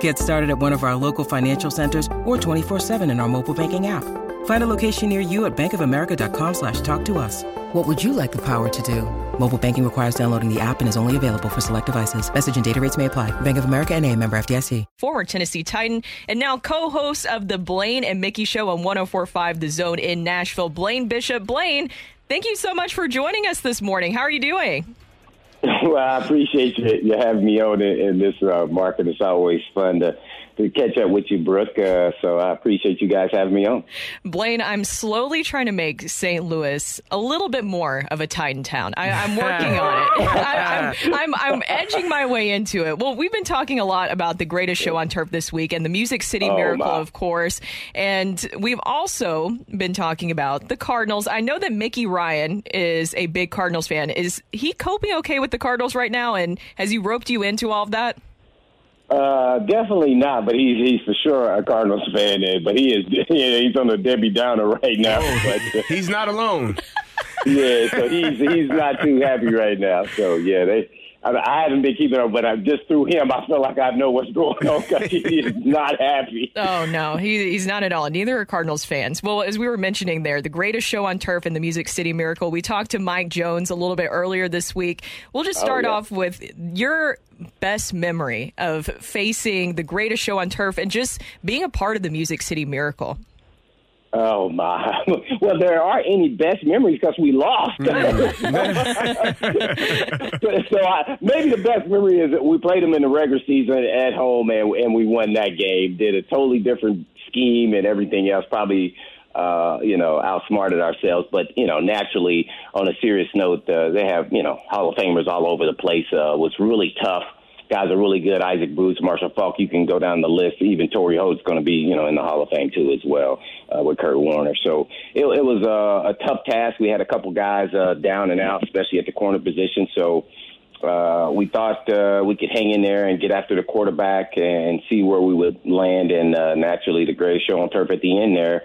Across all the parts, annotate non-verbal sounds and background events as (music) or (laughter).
Get started at one of our local financial centers or 24-7 in our mobile banking app. Find a location near you at bankofamerica.com slash talk to us. What would you like the power to do? Mobile banking requires downloading the app and is only available for select devices. Message and data rates may apply. Bank of America and a member FDIC. Former Tennessee Titan and now co-host of the Blaine and Mickey Show on 104.5 The Zone in Nashville. Blaine Bishop. Blaine, Thank you so much for joining us this morning. How are you doing? (laughs) Well, I appreciate you, you having me on in, in this uh, market. It's always fun to to catch up with you, Brooke. Uh, so I appreciate you guys having me on. Blaine, I'm slowly trying to make St. Louis a little bit more of a Titan town. I, am working (laughs) on it. (laughs) I, I'm, I'm, I'm, edging my way into it. Well, we've been talking a lot about the greatest show on turf this week and the Music City oh, Miracle, my. of course. And we've also been talking about the Cardinals. I know that Mickey Ryan is a big Cardinals fan. Is he coping okay with the Cardinals right now? And has he roped you into all of that? Uh, definitely not. But he's he's for sure a Cardinals fan. But he is (laughs) yeah, he's on the Debbie Downer right now. Oh, but uh, he's not alone. (laughs) yeah, so he's he's not too happy right now. So yeah, they I, I haven't been keeping up, but I just through him, I feel like I know what's going on because he is (laughs) not happy. Oh no, he, he's not at all. Neither are Cardinals fans. Well, as we were mentioning there, the greatest show on turf in the Music City Miracle. We talked to Mike Jones a little bit earlier this week. We'll just oh, start oh, yeah. off with your best memory of facing the greatest show on turf and just being a part of the Music City Miracle. Oh my! (laughs) Well, there aren't any best memories because we lost. Mm. (laughs) so I, maybe the best memory is that we played them in the regular season at home and and we won that game. Did a totally different scheme and everything else. Probably. Uh, you know, outsmarted ourselves, but you know, naturally, on a serious note, uh, they have you know Hall of Famers all over the place. Uh, was really tough guys are really good. Isaac Bruce, Marshall Faulk, you can go down the list. Even Torry Holt's going to be, you know, in the Hall of Fame too as well uh, with Kurt Warner. So it, it was uh, a tough task. We had a couple guys uh, down and out, especially at the corner position. So uh, we thought uh, we could hang in there and get after the quarterback and see where we would land. And uh, naturally, the greatest show on turf at the end there.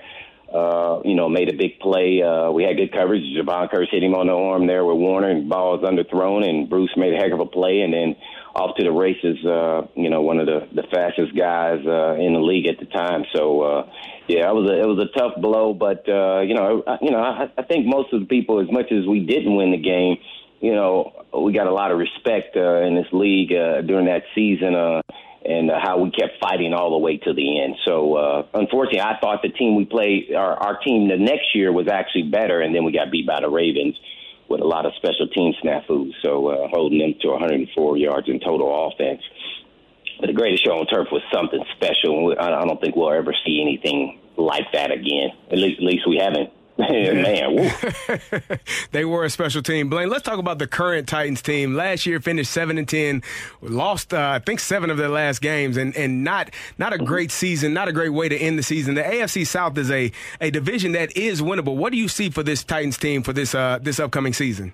Uh, you know, made a big play. Uh, we had good coverage. Jevon Kearse hit him on the arm there with Warner, and ball was underthrown, and Bruce made a heck of a play. And then off to the races. Uh, you know, one of the the fastest guys uh, in the league at the time. So uh, yeah, it was a it was a tough blow, but uh, you know, I, you know, I, I think most of the people, as much as we didn't win the game, you know, we got a lot of respect uh, in this league uh, during that season. Uh, and uh, how we kept fighting all the way to the end. So, uh, unfortunately, I thought the team we played, our, our team the next year was actually better, and then we got beat by the Ravens with a lot of special team snafus, so uh, holding them to 104 yards in total offense. But the greatest show on turf was something special. I don't think we'll ever see anything like that again. At least, at least we haven't Man, (laughs) they were a special team. Blaine, let's talk about the current Titans team. Last year finished seven and ten, lost uh, I think seven of their last games, and and not not a mm-hmm. great season, not a great way to end the season. The AFC South is a a division that is winnable. What do you see for this Titans team for this uh, this upcoming season?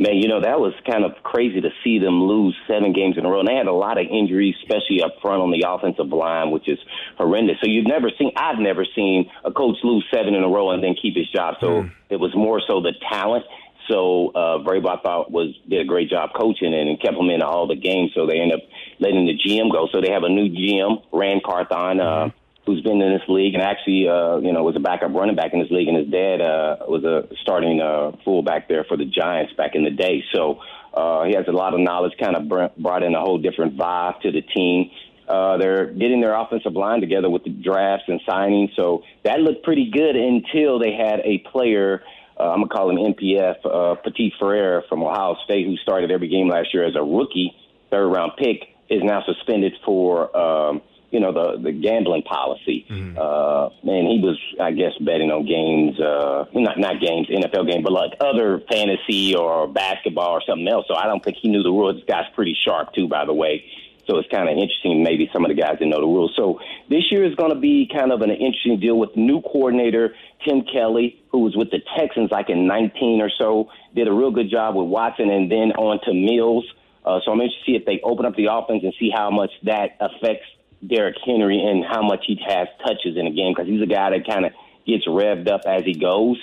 Man, you know, that was kind of crazy to see them lose seven games in a row. And they had a lot of injuries, especially up front on the offensive line, which is horrendous. So you've never seen, I've never seen a coach lose seven in a row and then keep his job. So mm. it was more so the talent. So uh, Vrabel, I thought, was did a great job coaching and, and kept them in all the games. So they end up letting the GM go. So they have a new GM, Ran Carthon. Uh, mm who's been in this league and actually, uh, you know, was a backup running back in this league, and his dad uh, was a starting uh, fullback there for the Giants back in the day. So uh, he has a lot of knowledge. Kind of brought in a whole different vibe to the team. Uh, they're getting their offensive line together with the drafts and signings, so that looked pretty good until they had a player. Uh, I'm gonna call him NPF, uh, Petit Frere from Ohio State, who started every game last year as a rookie, third round pick, is now suspended for um, you know the the gambling policy. Mm-hmm. Uh, and he was, I guess, betting on games, uh, not not games, NFL game, but like other fantasy or basketball or something else. So I don't think he knew the rules. This guy's pretty sharp too, by the way. So it's kind of interesting. Maybe some of the guys didn't know the rules. So this year is going to be kind of an interesting deal with new coordinator Tim Kelly, who was with the Texans like in 19 or so, did a real good job with Watson, and then on to Mills. Uh, so I'm interested to see if they open up the offense and see how much that affects Derrick Henry and how much he has touches in a game because he's a guy that kind of gets revved up as he goes.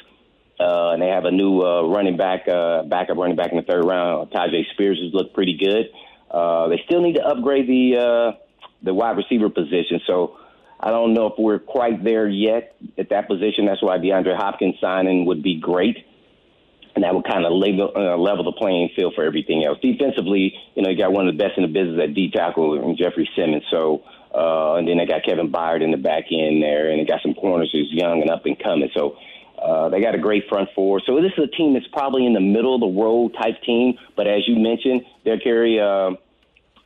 Uh, and they have a new uh, running back, uh, backup running back in the third round. Tyjae Spears has looked pretty good. Uh, they still need to upgrade the uh, the wide receiver position. So I don't know if we're quite there yet at that position. That's why DeAndre Hopkins signing would be great. And that would kind of level, uh, level the playing field for everything else. Defensively, you know, you got one of the best in the business at D tackle and Jeffrey Simmons. So, uh, and then they got Kevin Byard in the back end there, and they got some corners who's young and up and coming. So, uh, they got a great front four. So this is a team that's probably in the middle of the road type team. But as you mentioned, they're Carey. Uh,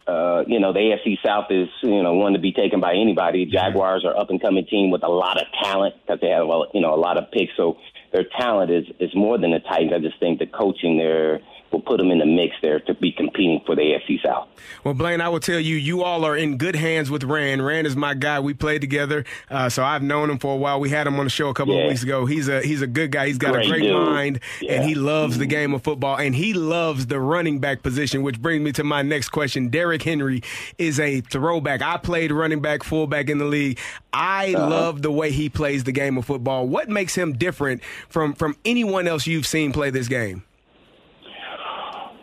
uh, you know, the AFC South is, you know, one to be taken by anybody. Jaguars are up and coming team with a lot of talent because they have, you know, a lot of picks. So their talent is, is more than the Titans. I just think the coaching there will put them in the mix there to be competing for the AFC South. Well, Blaine, I will tell you, you all are in good hands with Ran. Ran is my guy. We played together, uh, so I've known him for a while. We had him on the show a couple yeah. of weeks ago. He's a he's a good guy. He's got great a great dude. mind, yeah. and he loves the game of football, and he loves the running back position, which brings me to my next question. Derrick Henry is a throwback. I played running back, fullback in the league. I uh-huh. love the way he plays the game of football. What makes him different from from anyone else you've seen play this game?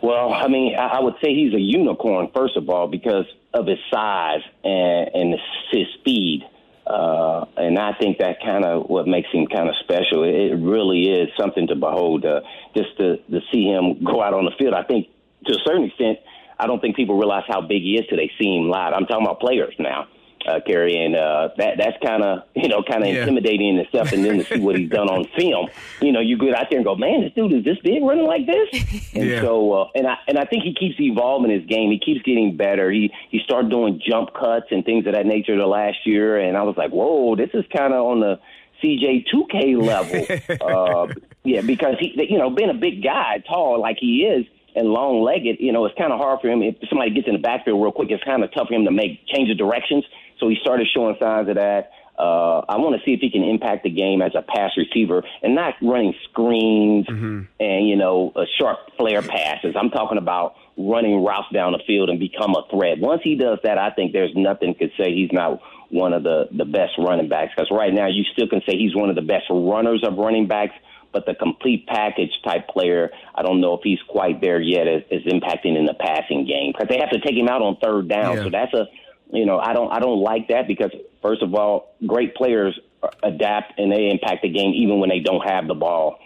Well, I mean, I would say he's a unicorn first of all because of his size and, and his speed. Uh, and I think that kind of what makes him kind of special. It really is something to behold. Uh, just to, to see him go out on the field. I think to a certain extent, I don't think people realize how big he is till they see him live. I'm talking about players now uh, Carey, and uh, that that's kind of you know kind of yeah. intimidating in itself. And then to see what he's done on film, you know, you get out there and go, man, this dude is this big running like this. And yeah. so, uh, and I and I think he keeps evolving his game. He keeps getting better. He he started doing jump cuts and things of that nature the last year, and I was like, whoa, this is kind of on the CJ 2K level. (laughs) uh, yeah, because he, you know, being a big guy, tall like he is and long legged, you know, it's kind of hard for him. If somebody gets in the backfield real quick, it's kind of tough for him to make change of directions. So he started showing signs of that. Uh, I want to see if he can impact the game as a pass receiver and not running screens mm-hmm. and, you know, uh, sharp flare passes. I'm talking about running routes down the field and become a threat. Once he does that, I think there's nothing could say he's not one of the, the best running backs because right now you still can say he's one of the best runners of running backs, but the complete package type player, I don't know if he's quite there yet as, as impacting in the passing game because they have to take him out on third down. Yeah. So that's a you know, I don't I don't like that because first of all, great players adapt and they impact the game even when they don't have the ball.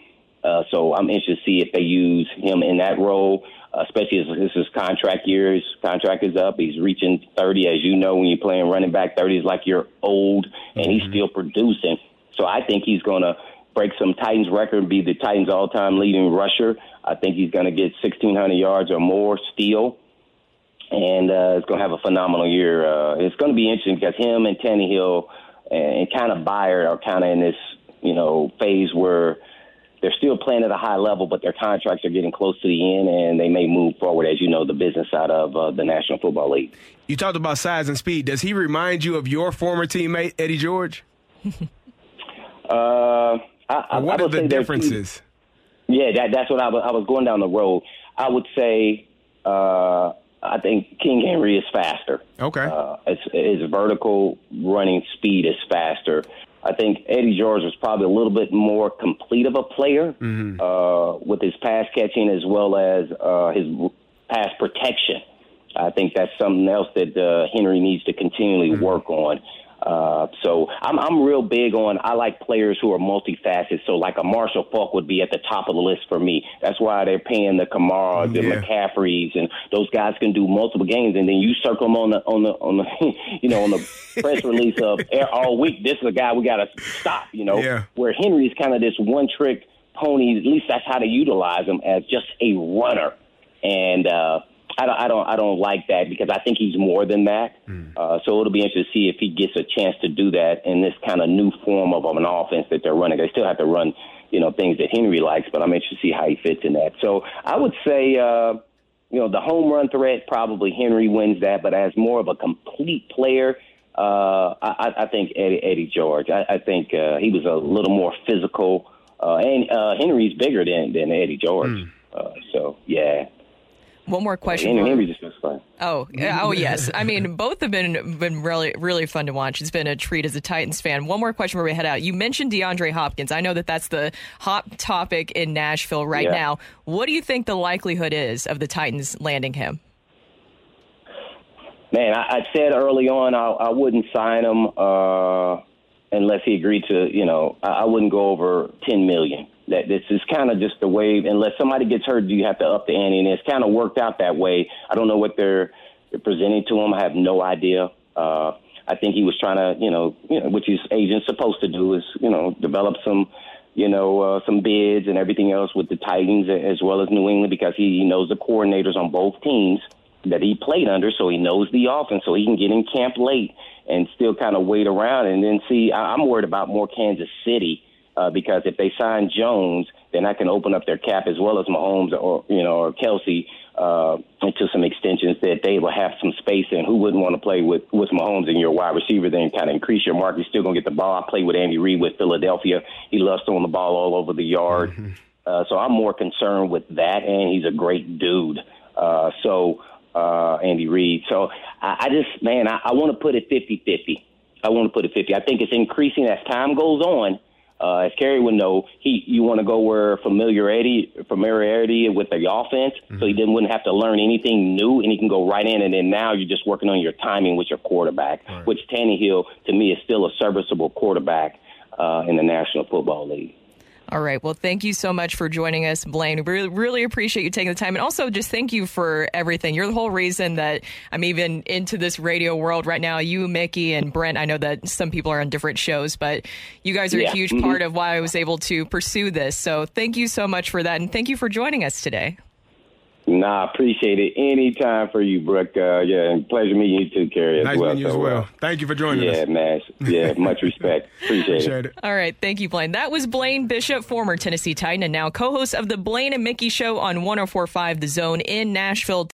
Uh, so I'm interested to see if they use him in that role, uh, especially as this is contract year. His contract is up. He's reaching 30, as you know, when you're playing running back. 30 is like you're old, and mm-hmm. he's still producing. So I think he's going to break some Titans record, be the Titans all-time leading rusher. I think he's going to get 1,600 yards or more still and uh, it's going to have a phenomenal year. Uh, it's going to be interesting because him and Tannehill and, and kind of Byard are kind of in this, you know, phase where they're still playing at a high level, but their contracts are getting close to the end, and they may move forward, as you know, the business side of uh, the National Football League. You talked about size and speed. Does he remind you of your former teammate Eddie George? (laughs) uh, I, what I are the differences? Yeah, that, that's what I was, I was going down the road. I would say uh, I think King Henry is faster. Okay. Uh, his, his vertical running speed is faster. I think Eddie George was probably a little bit more complete of a player mm-hmm. uh, with his pass catching as well as uh, his pass protection. I think that's something else that uh, Henry needs to continually mm-hmm. work on. Uh, so I'm I'm real big on I like players who are multifaceted. So like a Marshall Faulk would be at the top of the list for me. That's why they're paying the Kamaras, yeah. the McCaffreys, and those guys can do multiple games. And then you circle them on the on the on the (laughs) you know on the press (laughs) release of all week. This is a guy we got to stop. You know, yeah. where Henry's kind of this one trick pony. At least that's how they utilize him as just a runner. And uh, I don't, I don't, I don't like that because I think he's more than that. Mm. Uh, so it'll be interesting to see if he gets a chance to do that in this kind of new form of, of an offense that they're running. They still have to run, you know, things that Henry likes, but I'm interested to see how he fits in that. So I would say, uh, you know, the home run threat, probably Henry wins that, but as more of a complete player, uh, I, I think Eddie, Eddie George. I, I think uh, he was a little more physical, uh, and uh, Henry's bigger than than Eddie George. Mm. Uh, so yeah, one more question. Henry just fun. Oh, oh yes. I mean, both have been been really really fun to watch. It's been a treat as a Titans fan. One more question before we head out. You mentioned DeAndre Hopkins. I know that that's the hot topic in Nashville right yeah. now. What do you think the likelihood is of the Titans landing him? Man, I, I said early on I, I wouldn't sign him uh, unless he agreed to. You know, I, I wouldn't go over ten million that this is kind of just the way. Unless somebody gets hurt, do you have to up the ante, and it's kind of worked out that way. I don't know what they're, they're presenting to him. I have no idea. Uh, I think he was trying to, you know, you know, which his agent's supposed to do is, you know, develop some, you know, uh, some bids and everything else with the Titans as well as New England because he knows the coordinators on both teams that he played under, so he knows the offense, so he can get in camp late and still kind of wait around and then see. I- I'm worried about more Kansas City uh, because if they sign Jones, then I can open up their cap as well as Mahomes or you know or Kelce uh, into some extensions that they will have some space and who wouldn't want to play with with Mahomes and your wide receiver then kind of increase your market. You're still gonna get the ball. I played with Andy Reid with Philadelphia. He loves throwing the ball all over the yard. Mm-hmm. Uh, so I'm more concerned with that, and he's a great dude. Uh, so uh, Andy Reid. So I, I just man, I, I want to put it 50-50. I want to put it 50. I think it's increasing as time goes on uh, as Carey would know, he you want to go where familiarity familiarity with the offense, mm-hmm. so he didn't wouldn't have to learn anything new, and he can go right in. And then now you're just working on your timing with your quarterback, right. which Tannehill to me is still a serviceable quarterback uh, in the National Football League. All right. Well, thank you so much for joining us, Blaine. We really appreciate you taking the time. And also, just thank you for everything. You're the whole reason that I'm even into this radio world right now. You, Mickey, and Brent. I know that some people are on different shows, but you guys are yeah. a huge mm-hmm. part of why I was able to pursue this. So thank you so much for that. And thank you for joining us today. Nah, I appreciate it. Anytime for you, Brooke. Uh, yeah, and pleasure meeting you too, Carey, as nice well. meeting you so, as well. Uh, Thank you for joining yeah, us. Yeah, man. Yeah, (laughs) much respect. Appreciate, appreciate it. it. All right. Thank you, Blaine. That was Blaine Bishop, former Tennessee Titan and now co-host of the Blaine and Mickey Show on 104.5 The Zone in Nashville.